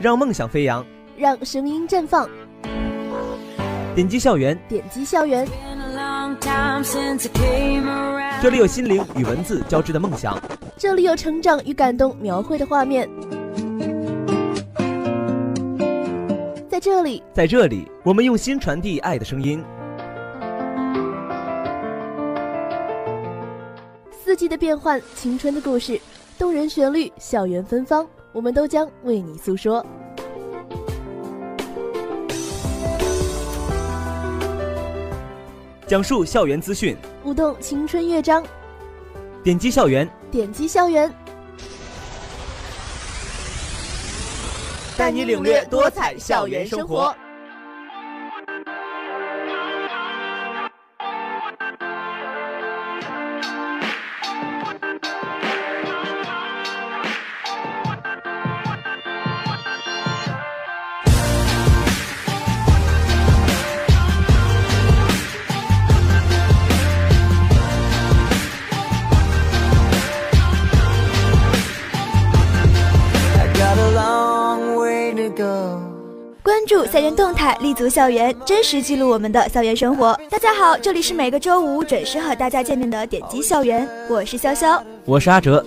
让梦想飞扬，让声音绽放。点击校园，点击校园，这里有心灵与文字交织的梦想，这里有成长与感动描绘的画面。在这里，在这里，我们用心传递爱的声音。四季的变换，青春的故事，动人旋律，校园芬芳，我们都将为你诉说。讲述校园资讯，舞动青春乐章。点击校园，点击校园，带你领略多彩校园生活。校园动态，立足校园，真实记录我们的校园生活。大家好，这里是每个周五准时和大家见面的点击校园，我是潇潇，我是阿哲。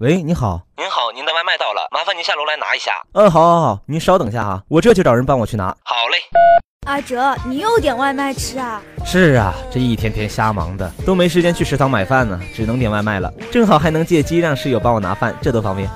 喂，你好。您好，您的外卖到了，麻烦您下楼来拿一下。嗯，好，好，好，您稍等一下哈，我这就找人帮我去拿。好嘞。阿哲，你又点外卖吃啊？是啊，这一天天瞎忙的，都没时间去食堂买饭呢，只能点外卖了。正好还能借机让室友帮我拿饭，这多方便。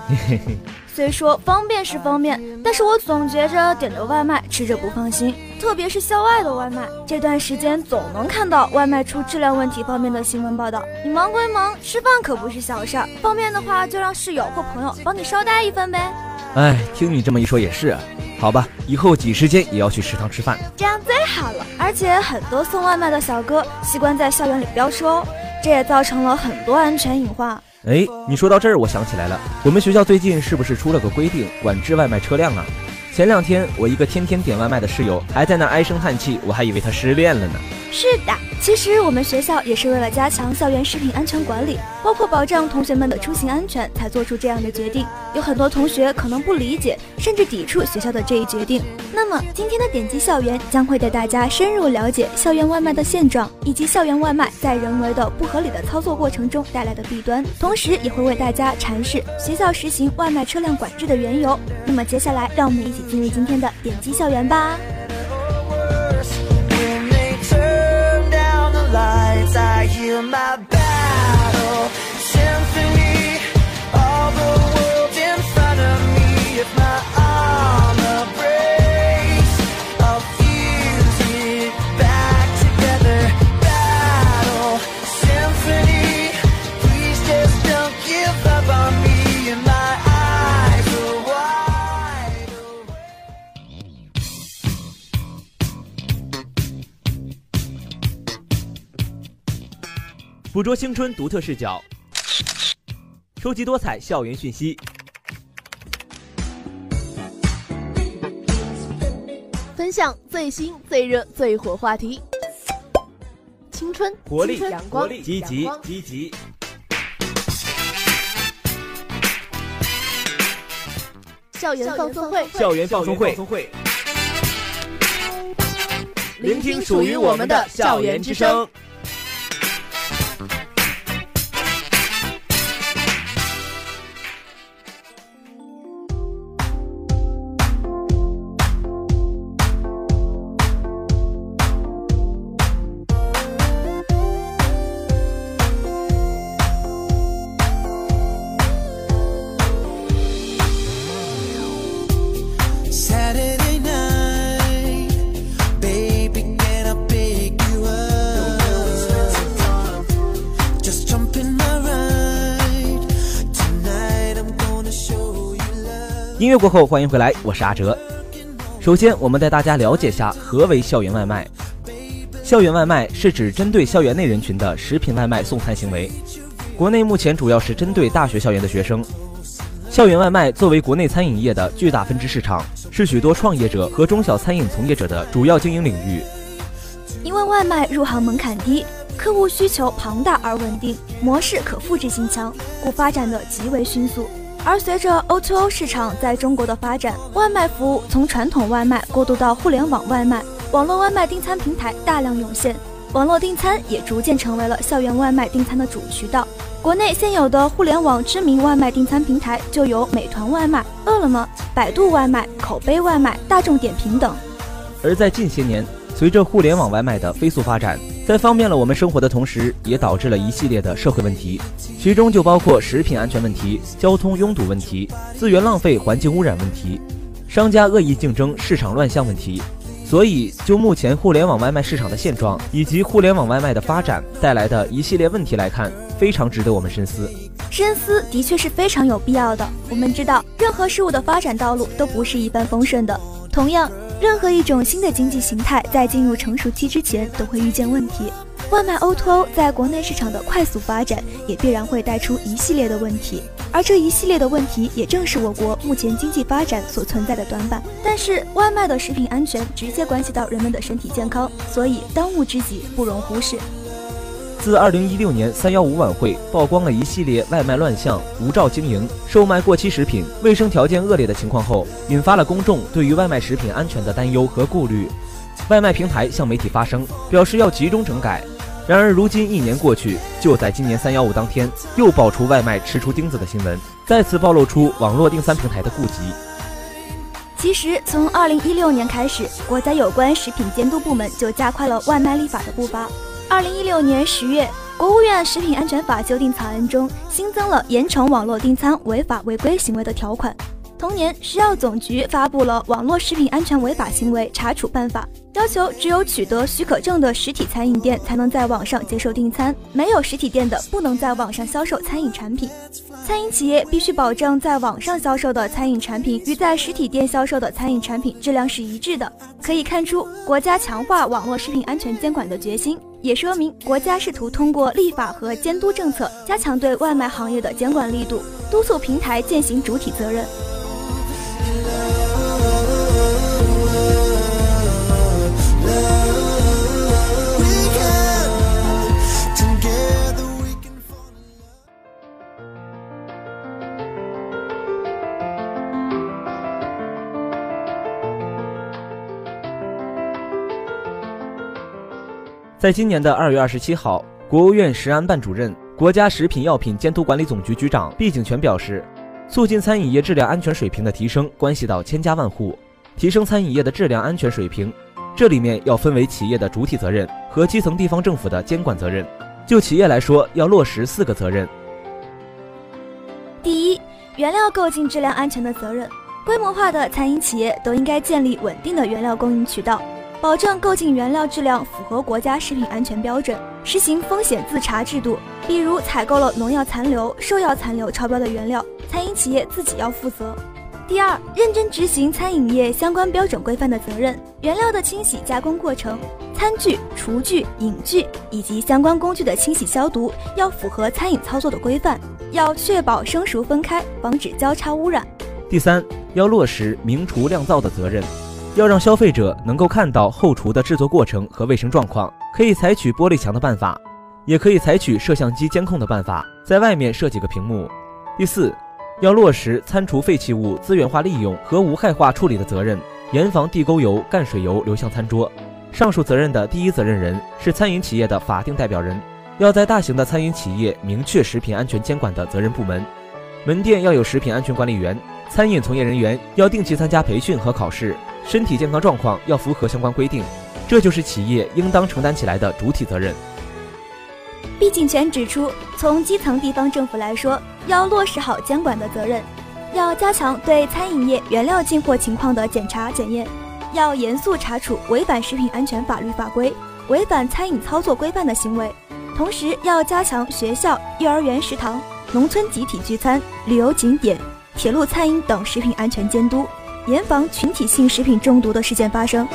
虽说方便是方便，但是我总觉着点的外卖吃着不放心，特别是校外的外卖。这段时间总能看到外卖出质量问题方面的新闻报道。你忙归忙，吃饭可不是小事儿。方便的话，就让室友或朋友帮你捎带一份呗。哎，听你这么一说也是。好吧，以后挤时间也要去食堂吃饭，这样最好了。而且很多送外卖的小哥习惯在校园里飙车，这也造成了很多安全隐患。哎，你说到这儿，我想起来了，我们学校最近是不是出了个规定，管制外卖车辆啊？前两天我一个天天点外卖的室友还在那唉声叹气，我还以为他失恋了呢。是的，其实我们学校也是为了加强校园食品安全管理，包括保障同学们的出行安全，才做出这样的决定。有很多同学可能不理解，甚至抵触学校的这一决定。那么今天的点击校园将会带大家深入了解校园外卖的现状，以及校园外卖在人为的不合理的操作过程中带来的弊端，同时也会为大家阐释学校实行外卖车辆管制的缘由。那么接下来，让我们一起进入今天的点击校园吧。I hear my battle 捕捉青春独特视角，收集多彩校园讯息，分享最新最热最火话题。青春、活力、阳光、积极、积极。校园放送会，校园放松会，聆听属于我们的校园之声。音乐过后，欢迎回来，我是阿哲。首先，我们带大家了解下何为校园外卖。校园外卖是指针对校园内人群的食品外卖送餐行为。国内目前主要是针对大学校园的学生。校园外卖作为国内餐饮业的巨大分支市场，是许多创业者和中小餐饮从业者的主要经营领域。因为外卖入行门槛低，客户需求庞大而稳定，模式可复制性强，故发展的极为迅速。而随着 O2O 市场在中国的发展，外卖服务从传统外卖过渡到互联网外卖，网络外卖订餐平台大量涌现，网络订餐也逐渐成为了校园外卖订餐的主渠道。国内现有的互联网知名外卖订餐平台就有美团外卖、饿了么、百度外卖、口碑外卖、大众点评等。而在近些年，随着互联网外卖的飞速发展，在方便了我们生活的同时，也导致了一系列的社会问题，其中就包括食品安全问题、交通拥堵问题、资源浪费、环境污染问题、商家恶意竞争、市场乱象问题。所以，就目前互联网外卖市场的现状以及互联网外卖的发展带来的一系列问题来看，非常值得我们深思。深思的确是非常有必要的。我们知道，任何事物的发展道路都不是一帆风顺的。同样，任何一种新的经济形态在进入成熟期之前，都会遇见问题。外卖 O2O 在国内市场的快速发展，也必然会带出一系列的问题。而这一系列的问题，也正是我国目前经济发展所存在的短板。但是，外卖的食品安全直接关系到人们的身体健康，所以当务之急不容忽视。自2016年315晚会曝光了一系列外卖乱象、无照经营、售卖过期食品、卫生条件恶劣的情况后，引发了公众对于外卖食品安全的担忧和顾虑。外卖平台向媒体发声，表示要集中整改。然而，如今一年过去，就在今年315当天，又爆出外卖吃出钉子的新闻，再次暴露出网络订餐平台的痼疾。其实，从2016年开始，国家有关食品监督部门就加快了外卖立法的步伐。二零一六年十月，国务院食品安全法修订草案中新增了严惩网络订餐违法违规行为的条款。同年，食药总局发布了《网络食品安全违法行为查处办法》，要求只有取得许可证的实体餐饮店才能在网上接受订餐，没有实体店的不能在网上销售餐饮产品。餐饮企业必须保证在网上销售的餐饮产品与在实体店销售的餐饮产品质量是一致的。可以看出，国家强化网络食品安全监管的决心，也说明国家试图通过立法和监督政策，加强对外卖行业的监管力度，督促平台践行主体责任。在今年的二月二十七号，国务院食安办主任、国家食品药品监督管理总局局长毕景全表示，促进餐饮业质量安全水平的提升，关系到千家万户。提升餐饮业的质量安全水平，这里面要分为企业的主体责任和基层地方政府的监管责任。就企业来说，要落实四个责任：第一，原料购进质量安全的责任，规模化的餐饮企业都应该建立稳定的原料供应渠道。保证购进原料质量符合国家食品安全标准，实行风险自查制度。比如采购了农药残留、兽药残留超标的原料，餐饮企业自己要负责。第二，认真执行餐饮业相关标准规范的责任。原料的清洗加工过程、餐具、厨具、饮具以及相关工具的清洗消毒要符合餐饮操作的规范，要确保生熟分开，防止交叉污染。第三，要落实明厨亮灶的责任。要让消费者能够看到后厨的制作过程和卫生状况，可以采取玻璃墙的办法，也可以采取摄像机监控的办法，在外面设几个屏幕。第四，要落实餐厨废弃物资源化利用和无害化处理的责任，严防地沟油、泔水油流向餐桌。上述责任的第一责任人是餐饮企业的法定代表人，要在大型的餐饮企业明确食品安全监管的责任部门，门店要有食品安全管理员，餐饮从业人员要定期参加培训和考试。身体健康状况要符合相关规定，这就是企业应当承担起来的主体责任。毕景全指出，从基层地方政府来说，要落实好监管的责任，要加强对餐饮业原料进货情况的检查检验，要严肃查处违反食品安全法律法规、违反餐饮操作规范的行为，同时要加强学校、幼儿园食堂、农村集体聚餐、旅游景点、铁路餐饮等食品安全监督。严防群体性食品中毒的事件发生。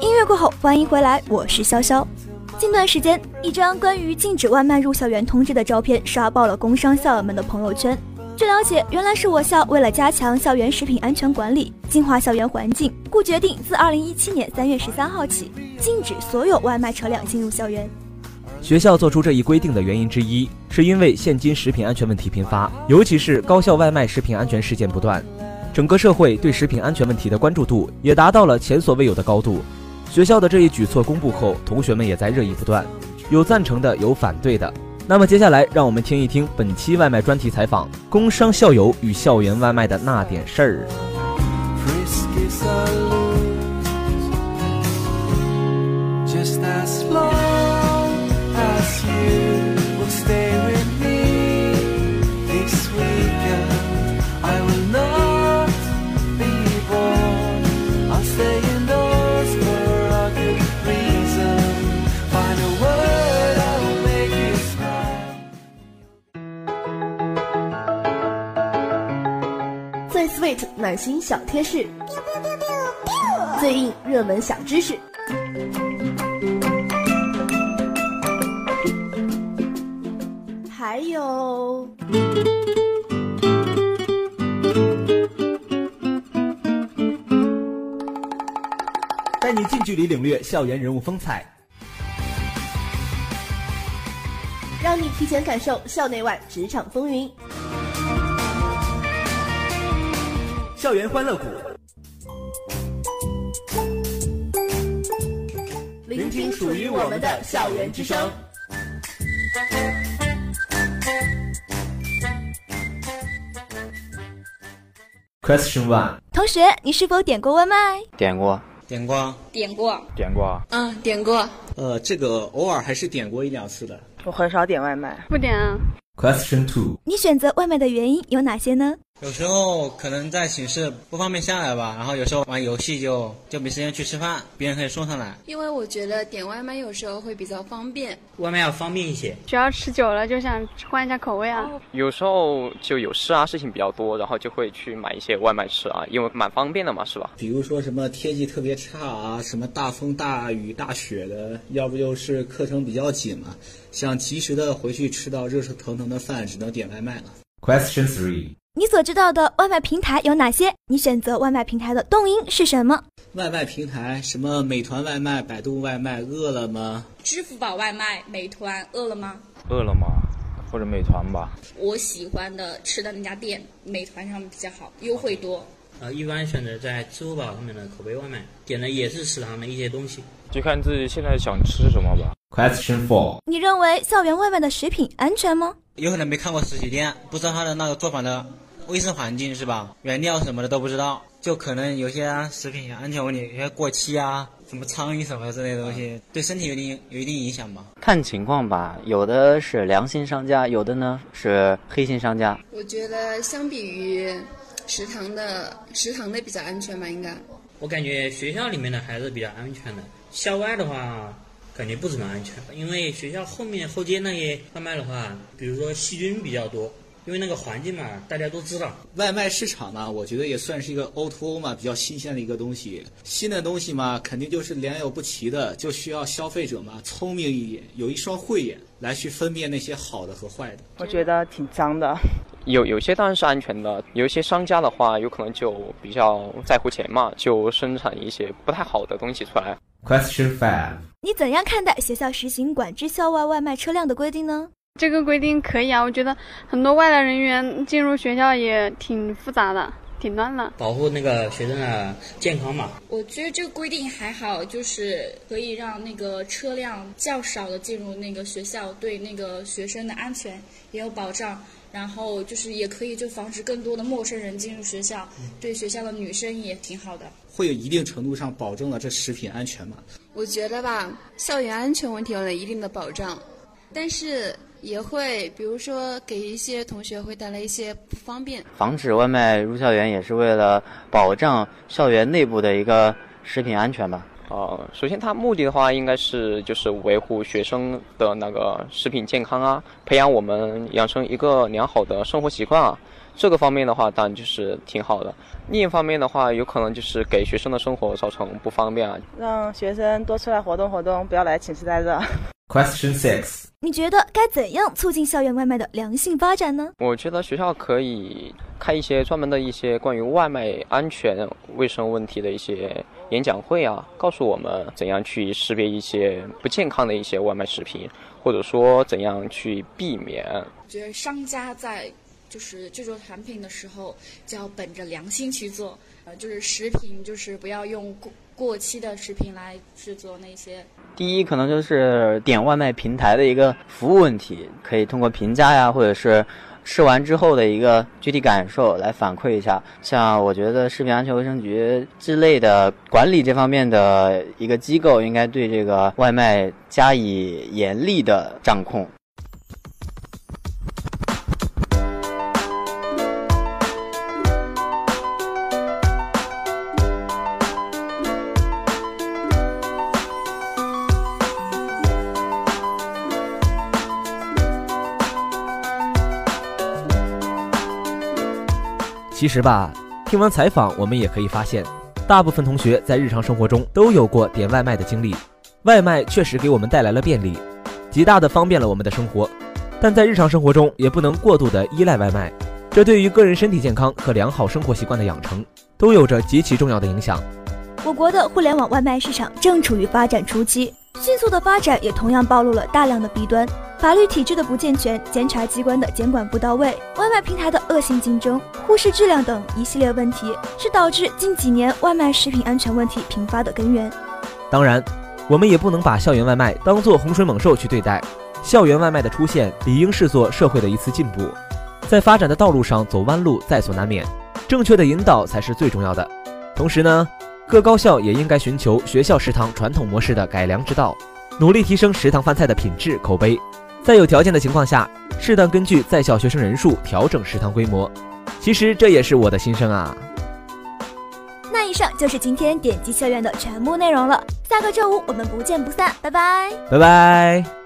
音乐过后欢迎回来我是潇潇。近段时间，一张关于禁止外卖入校园通知的照片刷爆了工商校友们的朋友圈。据了解，原来是我校为了加强校园食品安全管理、净化校园环境，故决定自二零一七年三月十三号起，禁止所有外卖车辆进入校园。学校做出这一规定的原因之一，是因为现今食品安全问题频发，尤其是高校外卖食品安全事件不断，整个社会对食品安全问题的关注度也达到了前所未有的高度。学校的这一举措公布后，同学们也在热议不断，有赞成的，有反对的。那么接下来，让我们听一听本期外卖专题采访：工商校友与校园外卖的那点事儿。暖心小贴士，最硬热门小知识。还有，带你近距离领略校园人物风采。让你提前感受校内外职场风云。校园欢乐谷，聆听属于我们的校园之声。Question One，同学，你是否点过外卖？点过，点过，点过，点过，嗯，点过。呃，这个偶尔还是点过一两次的。我很少点外卖，不点啊。Question Two，你选择外卖的原因有哪些呢？有时候可能在寝室不方便下来吧，然后有时候玩游戏就就没时间去吃饭，别人可以送上来。因为我觉得点外卖有时候会比较方便。外卖要方便一些，主要吃久了就想换一下口味啊。有时候就有事啊，事情比较多，然后就会去买一些外卖吃啊，因为蛮方便的嘛，是吧？比如说什么天气特别差啊，什么大风大雨大雪的，要不就是课程比较紧嘛，想及时的回去吃到热热腾腾的饭，只能点外卖了。Question Three，你所知道的外卖平台有哪些？你选择外卖平台的动因是什么？外卖平台什么美团外卖、百度外卖、饿了么、支付宝外卖、美团、饿了么。饿了么或者美团吧。我喜欢的吃的那家店，美团上面比较好，优惠多。呃，一般选择在支付宝上面的口碑外卖，点的也是食堂的一些东西。就看自己现在想吃什么吧。Question Four，你认为校园外卖的食品安全吗？有可能没看过实体店，不知道它的那个做法的卫生环境是吧？原料什么的都不知道，就可能有些食品安全问题，有些过期啊，什么苍蝇什么之类的东西，对身体有一定有一定影响吧。看情况吧，有的是良心商家，有的呢是黑心商家。我觉得相比于食堂的，食堂的比较安全吧，应该。我感觉学校里面的还是比较安全的，校外的话感觉不怎么安全，因为学校后面后街那些贩卖的话，比如说细菌比较多，因为那个环境嘛，大家都知道。外卖市场嘛，我觉得也算是一个 O to O 嘛，比较新鲜的一个东西。新的东西嘛，肯定就是良莠不齐的，就需要消费者嘛聪明一点，有一双慧眼来去分辨那些好的和坏的。我觉得挺脏的。有有些当然是安全的，有一些商家的话，有可能就比较在乎钱嘛，就生产一些不太好的东西出来。Question Five，你怎样看待学校实行管制校外外卖车辆的规定呢？这个规定可以啊，我觉得很多外来人员进入学校也挺复杂的，挺乱的。保护那个学生的健康嘛。我觉得这个规定还好，就是可以让那个车辆较少的进入那个学校，对那个学生的安全也有保障。然后就是也可以就防止更多的陌生人进入学校，对学校的女生也挺好的。会有一定程度上保证了这食品安全嘛？我觉得吧，校园安全问题有了一定的保障，但是也会，比如说给一些同学会带来一些不方便。防止外卖入校园也是为了保障校园内部的一个食品安全吧。呃，首先它目的的话，应该是就是维护学生的那个食品健康啊，培养我们养成一个良好的生活习惯啊。这个方面的话，当然就是挺好的。另一方面的话，有可能就是给学生的生活造成不方便啊。让学生多出来活动活动，不要来寝室待着。Question six，你觉得该怎样促进校园外卖的良性发展呢？我觉得学校可以开一些专门的一些关于外卖安全卫生问题的一些演讲会啊，告诉我们怎样去识别一些不健康的一些外卖食品，或者说怎样去避免。觉得商家在就是制作产品的时候，就要本着良心去做。呃，就是食品，就是不要用过过期的食品来制作那些。第一，可能就是点外卖平台的一个服务问题，可以通过评价呀，或者是吃完之后的一个具体感受来反馈一下。像我觉得食品安全卫生局之类的管理这方面的一个机构，应该对这个外卖加以严厉的掌控。其实吧，听完采访，我们也可以发现，大部分同学在日常生活中都有过点外卖的经历。外卖确实给我们带来了便利，极大的方便了我们的生活，但在日常生活中也不能过度的依赖外卖，这对于个人身体健康和良好生活习惯的养成都有着极其重要的影响。我国的互联网外卖市场正处于发展初期，迅速的发展也同样暴露了大量的弊端。法律体制的不健全，监察机关的监管不到位，外卖平台的恶性竞争，忽视质量等一系列问题，是导致近几年外卖食品安全问题频发的根源。当然，我们也不能把校园外卖当作洪水猛兽去对待。校园外卖的出现理应视作社会的一次进步，在发展的道路上走弯路在所难免，正确的引导才是最重要的。同时呢，各高校也应该寻求学校食堂传统模式的改良之道，努力提升食堂饭菜的品质口碑。在有条件的情况下，适当根据在校学生人数调整食堂规模。其实这也是我的心声啊。那以上就是今天点击校园的全部内容了。下个周五我们不见不散，拜拜。拜拜。